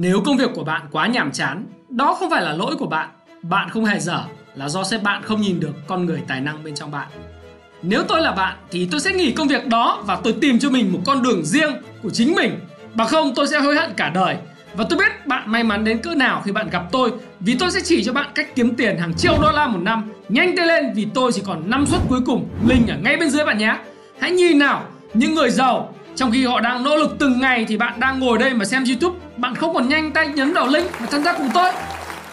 Nếu công việc của bạn quá nhàm chán, đó không phải là lỗi của bạn. Bạn không hề dở, là do sếp bạn không nhìn được con người tài năng bên trong bạn. Nếu tôi là bạn thì tôi sẽ nghỉ công việc đó và tôi tìm cho mình một con đường riêng của chính mình. Bằng không tôi sẽ hối hận cả đời. Và tôi biết bạn may mắn đến cỡ nào khi bạn gặp tôi vì tôi sẽ chỉ cho bạn cách kiếm tiền hàng triệu đô la một năm. Nhanh tay lên vì tôi chỉ còn 5 suất cuối cùng. Link ở ngay bên dưới bạn nhé. Hãy nhìn nào, những người giàu trong khi họ đang nỗ lực từng ngày thì bạn đang ngồi đây mà xem YouTube, bạn không còn nhanh tay nhấn vào link và tham gia cùng tôi.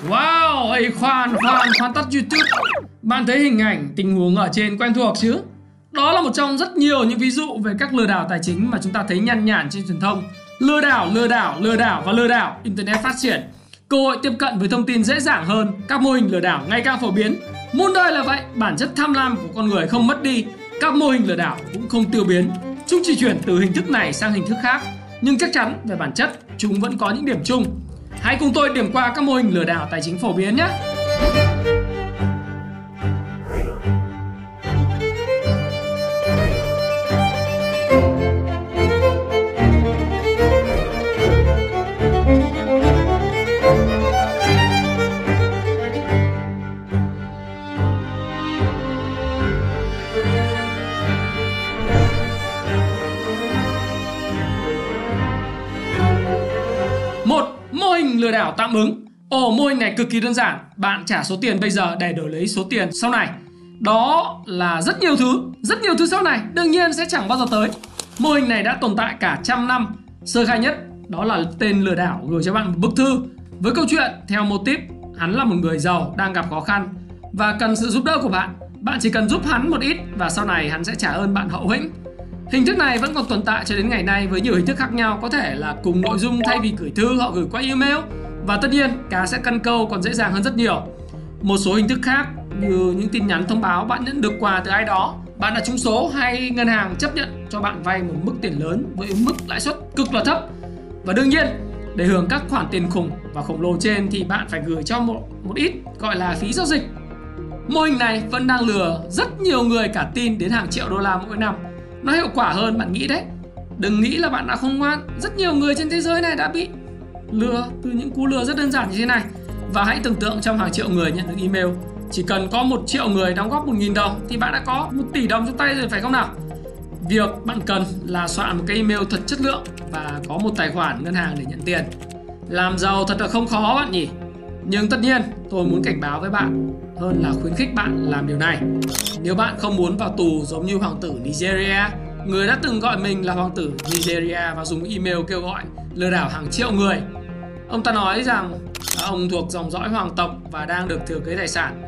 Wow, ơi khoan khoan khoan tắt YouTube. Bạn thấy hình ảnh tình huống ở trên quen thuộc chứ? Đó là một trong rất nhiều những ví dụ về các lừa đảo tài chính mà chúng ta thấy nhăn nhản trên truyền thông. Lừa đảo, lừa đảo, lừa đảo và lừa đảo. Internet phát triển, cơ hội tiếp cận với thông tin dễ dàng hơn, các mô hình lừa đảo ngày càng phổ biến. Muôn đời là vậy, bản chất tham lam của con người không mất đi, các mô hình lừa đảo cũng không tiêu biến. Chúng chỉ chuyển từ hình thức này sang hình thức khác, nhưng chắc chắn về bản chất chúng vẫn có những điểm chung. Hãy cùng tôi điểm qua các mô hình lừa đảo tài chính phổ biến nhé. Mô hình lừa đảo tạm ứng. Ồ, mô hình này cực kỳ đơn giản. Bạn trả số tiền bây giờ để đổi lấy số tiền sau này. Đó là rất nhiều thứ, rất nhiều thứ sau này. Đương nhiên sẽ chẳng bao giờ tới. Mô hình này đã tồn tại cả trăm năm. Sơ khai nhất đó là tên lừa đảo gửi cho bạn một bức thư với câu chuyện theo mô típ hắn là một người giàu đang gặp khó khăn và cần sự giúp đỡ của bạn. Bạn chỉ cần giúp hắn một ít và sau này hắn sẽ trả ơn bạn hậu hĩnh. Hình thức này vẫn còn tồn tại cho đến ngày nay với nhiều hình thức khác nhau, có thể là cùng nội dung thay vì gửi thư họ gửi qua email và tất nhiên cá sẽ căn câu còn dễ dàng hơn rất nhiều. Một số hình thức khác như những tin nhắn thông báo bạn nhận được quà từ ai đó, bạn đã trúng số hay ngân hàng chấp nhận cho bạn vay một mức tiền lớn với mức lãi suất cực là thấp. Và đương nhiên, để hưởng các khoản tiền khủng và khổng lồ trên thì bạn phải gửi cho một một ít gọi là phí giao dịch. Mô hình này vẫn đang lừa rất nhiều người cả tin đến hàng triệu đô la mỗi năm nó hiệu quả hơn, bạn nghĩ đấy. Đừng nghĩ là bạn đã không ngoan. Rất nhiều người trên thế giới này đã bị lừa từ những cú lừa rất đơn giản như thế này. Và hãy tưởng tượng trong hàng triệu người nhận được email. Chỉ cần có một triệu người đóng góp một nghìn đồng thì bạn đã có một tỷ đồng trong tay rồi, phải không nào? Việc bạn cần là soạn một cái email thật chất lượng và có một tài khoản ngân hàng để nhận tiền. Làm giàu thật là không khó bạn nhỉ? Nhưng tất nhiên tôi muốn cảnh báo với bạn hơn là khuyến khích bạn làm điều này. Nếu bạn không muốn vào tù giống như hoàng tử Nigeria, người đã từng gọi mình là hoàng tử Nigeria và dùng email kêu gọi lừa đảo hàng triệu người. Ông ta nói rằng ông thuộc dòng dõi hoàng tộc và đang được thừa kế tài sản.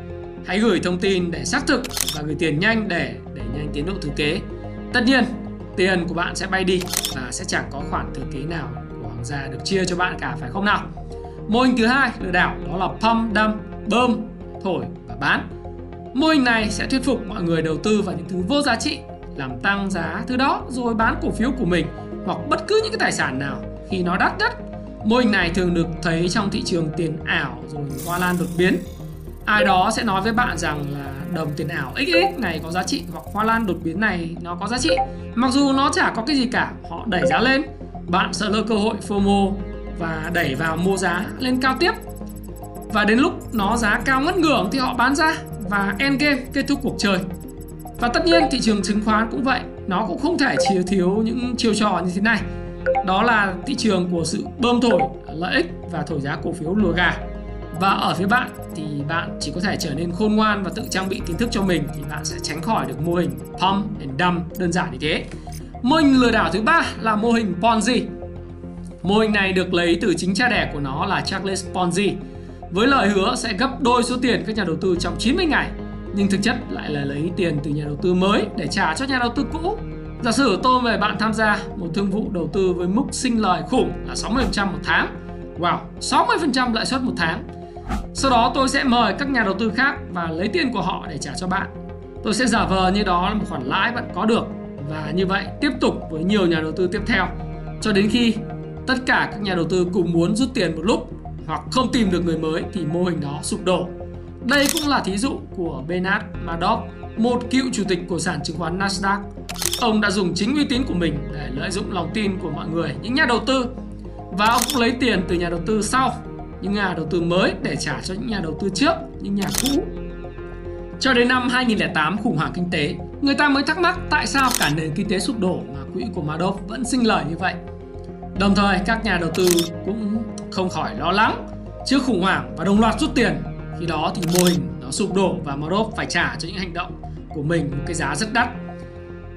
Hãy gửi thông tin để xác thực và gửi tiền nhanh để để nhanh tiến độ thừa kế. Tất nhiên, tiền của bạn sẽ bay đi và sẽ chẳng có khoản thừa kế nào của hoàng gia được chia cho bạn cả phải không nào? Mô hình thứ hai lừa đảo đó là pump dump bơm thổi và bán. Mô hình này sẽ thuyết phục mọi người đầu tư vào những thứ vô giá trị, làm tăng giá thứ đó rồi bán cổ phiếu của mình hoặc bất cứ những cái tài sản nào khi nó đắt đất. Mô hình này thường được thấy trong thị trường tiền ảo rồi hoa lan đột biến. Ai đó sẽ nói với bạn rằng là đồng tiền ảo XX này có giá trị hoặc hoa lan đột biến này nó có giá trị. Mặc dù nó chả có cái gì cả, họ đẩy giá lên. Bạn sợ lơ cơ hội FOMO và đẩy vào mua giá lên cao tiếp. Và đến lúc nó giá cao ngất ngưỡng thì họ bán ra và end game kết thúc cuộc chơi. Và tất nhiên thị trường chứng khoán cũng vậy, nó cũng không thể chỉ thiếu những chiêu trò như thế này. Đó là thị trường của sự bơm thổi lợi ích và thổi giá cổ phiếu lùa gà. Và ở phía bạn thì bạn chỉ có thể trở nên khôn ngoan và tự trang bị kiến thức cho mình thì bạn sẽ tránh khỏi được mô hình pump and dump đơn giản như thế. Mô hình lừa đảo thứ ba là mô hình Ponzi mô hình này được lấy từ chính cha đẻ của nó là Charles Ponzi với lời hứa sẽ gấp đôi số tiền các nhà đầu tư trong 90 ngày nhưng thực chất lại là lấy tiền từ nhà đầu tư mới để trả cho nhà đầu tư cũ. Giả sử tôi mời bạn tham gia một thương vụ đầu tư với mức sinh lời khủng là 60% một tháng. Wow, 60% lãi suất một tháng. Sau đó tôi sẽ mời các nhà đầu tư khác và lấy tiền của họ để trả cho bạn. Tôi sẽ giả vờ như đó là một khoản lãi bạn có được và như vậy tiếp tục với nhiều nhà đầu tư tiếp theo cho đến khi tất cả các nhà đầu tư cùng muốn rút tiền một lúc hoặc không tìm được người mới thì mô hình đó sụp đổ. Đây cũng là thí dụ của Bernard Madoff, một cựu chủ tịch của sản chứng khoán Nasdaq. Ông đã dùng chính uy tín của mình để lợi dụng lòng tin của mọi người, những nhà đầu tư và ông cũng lấy tiền từ nhà đầu tư sau những nhà đầu tư mới để trả cho những nhà đầu tư trước những nhà cũ cho đến năm 2008 khủng hoảng kinh tế người ta mới thắc mắc tại sao cả nền kinh tế sụp đổ mà quỹ của Madoff vẫn sinh lời như vậy đồng thời các nhà đầu tư cũng không khỏi lo lắng trước khủng hoảng và đồng loạt rút tiền khi đó thì mô hình nó sụp đổ và Madoff phải trả cho những hành động của mình một cái giá rất đắt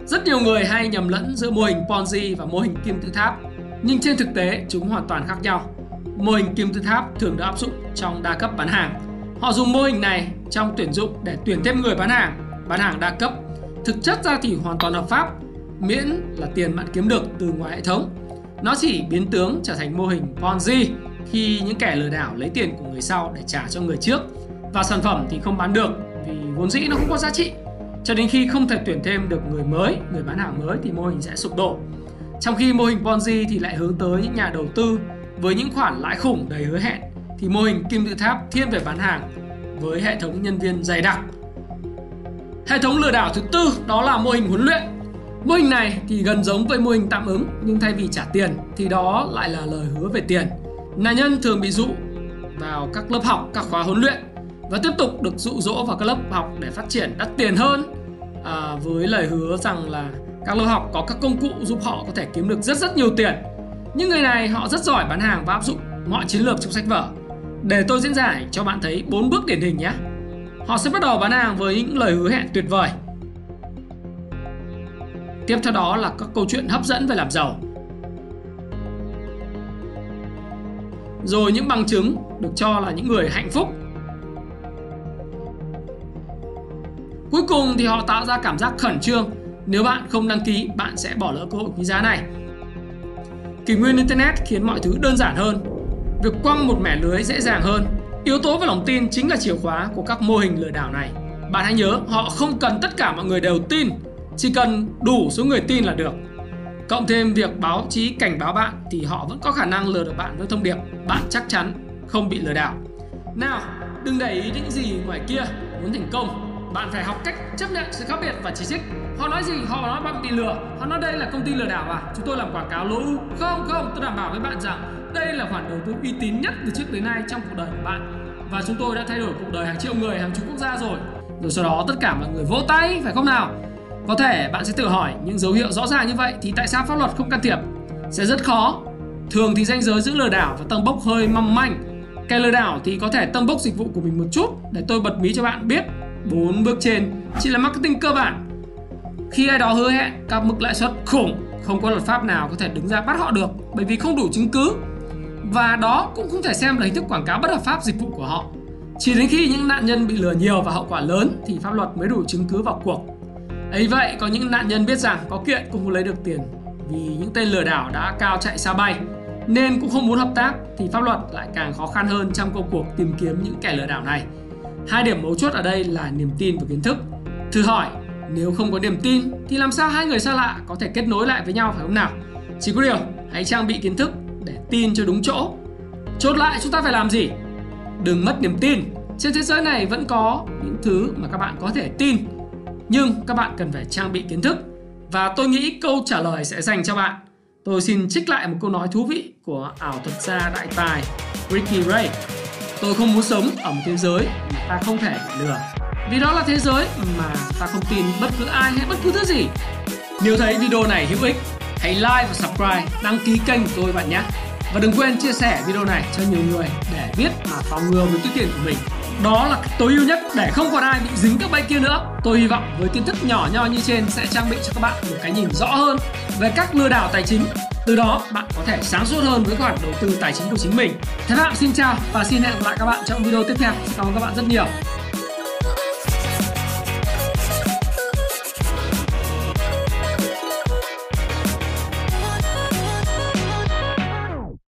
rất nhiều người hay nhầm lẫn giữa mô hình Ponzi và mô hình kim tự tháp nhưng trên thực tế chúng hoàn toàn khác nhau. Mô hình kim tự tháp thường được áp dụng trong đa cấp bán hàng. Họ dùng mô hình này trong tuyển dụng để tuyển thêm người bán hàng, bán hàng đa cấp. Thực chất ra thì hoàn toàn hợp pháp, miễn là tiền bạn kiếm được từ ngoài hệ thống. Nó chỉ biến tướng trở thành mô hình Ponzi khi những kẻ lừa đảo lấy tiền của người sau để trả cho người trước và sản phẩm thì không bán được vì vốn dĩ nó không có giá trị. Cho đến khi không thể tuyển thêm được người mới, người bán hàng mới thì mô hình sẽ sụp đổ. Trong khi mô hình Ponzi thì lại hướng tới những nhà đầu tư với những khoản lãi khủng đầy hứa hẹn thì mô hình kim tự tháp thiên về bán hàng với hệ thống nhân viên dày đặc. Hệ thống lừa đảo thứ tư đó là mô hình huấn luyện. Mô hình này thì gần giống với mô hình tạm ứng nhưng thay vì trả tiền thì đó lại là lời hứa về tiền. Nạn nhân thường bị dụ vào các lớp học, các khóa huấn luyện và tiếp tục được dụ dỗ vào các lớp học để phát triển đắt tiền hơn à, với lời hứa rằng là các lớp học có các công cụ giúp họ có thể kiếm được rất rất nhiều tiền. Những người này họ rất giỏi bán hàng và áp dụng mọi chiến lược trong sách vở. Để tôi diễn giải cho bạn thấy bốn bước điển hình nhé. Họ sẽ bắt đầu bán hàng với những lời hứa hẹn tuyệt vời. Tiếp theo đó là các câu chuyện hấp dẫn về làm giàu. Rồi những bằng chứng được cho là những người hạnh phúc. Cuối cùng thì họ tạo ra cảm giác khẩn trương nếu bạn không đăng ký, bạn sẽ bỏ lỡ cơ hội quý giá này. Kỷ nguyên Internet khiến mọi thứ đơn giản hơn. Việc quăng một mẻ lưới dễ dàng hơn. Yếu tố và lòng tin chính là chìa khóa của các mô hình lừa đảo này. Bạn hãy nhớ, họ không cần tất cả mọi người đều tin, chỉ cần đủ số người tin là được. Cộng thêm việc báo chí cảnh báo bạn thì họ vẫn có khả năng lừa được bạn với thông điệp bạn chắc chắn không bị lừa đảo. Nào, đừng để ý những gì ngoài kia muốn thành công. Bạn phải học cách chấp nhận sự khác biệt và chỉ trích. Họ nói gì họ nói bạn bị lừa. Họ nói đây là công ty lừa đảo à? Chúng tôi làm quảng cáo lỗ không không tôi đảm bảo với bạn rằng đây là khoản đầu tư uy tín nhất từ trước đến nay trong cuộc đời của bạn. Và chúng tôi đã thay đổi cuộc đời hàng triệu người hàng chục quốc gia rồi. Rồi sau đó tất cả mọi người vỗ tay phải không nào? Có thể bạn sẽ tự hỏi những dấu hiệu rõ ràng như vậy thì tại sao pháp luật không can thiệp sẽ rất khó thường thì ranh giới giữa lừa đảo và tầng bốc hơi mong manh kẻ lừa đảo thì có thể tâng bốc dịch vụ của mình một chút để tôi bật mí cho bạn biết bốn bước trên chỉ là marketing cơ bản. Khi ai đó hứa hẹn các mức lãi suất khủng, không có luật pháp nào có thể đứng ra bắt họ được bởi vì không đủ chứng cứ. Và đó cũng không thể xem là hình thức quảng cáo bất hợp pháp dịch vụ của họ. Chỉ đến khi những nạn nhân bị lừa nhiều và hậu quả lớn thì pháp luật mới đủ chứng cứ vào cuộc ấy vậy có những nạn nhân biết rằng có kiện cũng không lấy được tiền vì những tên lừa đảo đã cao chạy xa bay nên cũng không muốn hợp tác thì pháp luật lại càng khó khăn hơn trong công cuộc tìm kiếm những kẻ lừa đảo này. Hai điểm mấu chốt ở đây là niềm tin và kiến thức. Thử hỏi, nếu không có niềm tin thì làm sao hai người xa lạ có thể kết nối lại với nhau phải không nào? Chỉ có điều, hãy trang bị kiến thức để tin cho đúng chỗ. Chốt lại chúng ta phải làm gì? Đừng mất niềm tin. Trên thế giới này vẫn có những thứ mà các bạn có thể tin, nhưng các bạn cần phải trang bị kiến thức. Và tôi nghĩ câu trả lời sẽ dành cho bạn. Tôi xin trích lại một câu nói thú vị của ảo thuật gia đại tài Ricky Ray. Tôi không muốn sống ở một thế giới mà ta không thể lừa Vì đó là thế giới mà ta không tin bất cứ ai hay bất cứ thứ gì Nếu thấy video này hữu ích Hãy like và subscribe, đăng ký kênh của tôi bạn nhé Và đừng quên chia sẻ video này cho nhiều người để biết mà phòng ngừa với túi tiền của mình đó là tối ưu nhất để không còn ai bị dính các bẫy kia nữa. Tôi hy vọng với kiến thức nhỏ nho như trên sẽ trang bị cho các bạn một cái nhìn rõ hơn về các lừa đảo tài chính từ đó, bạn có thể sáng suốt hơn với khoản đầu tư tài chính của chính mình. Thế Phạm xin chào và xin hẹn gặp lại các bạn trong video tiếp theo. Cảm ơn các bạn rất nhiều.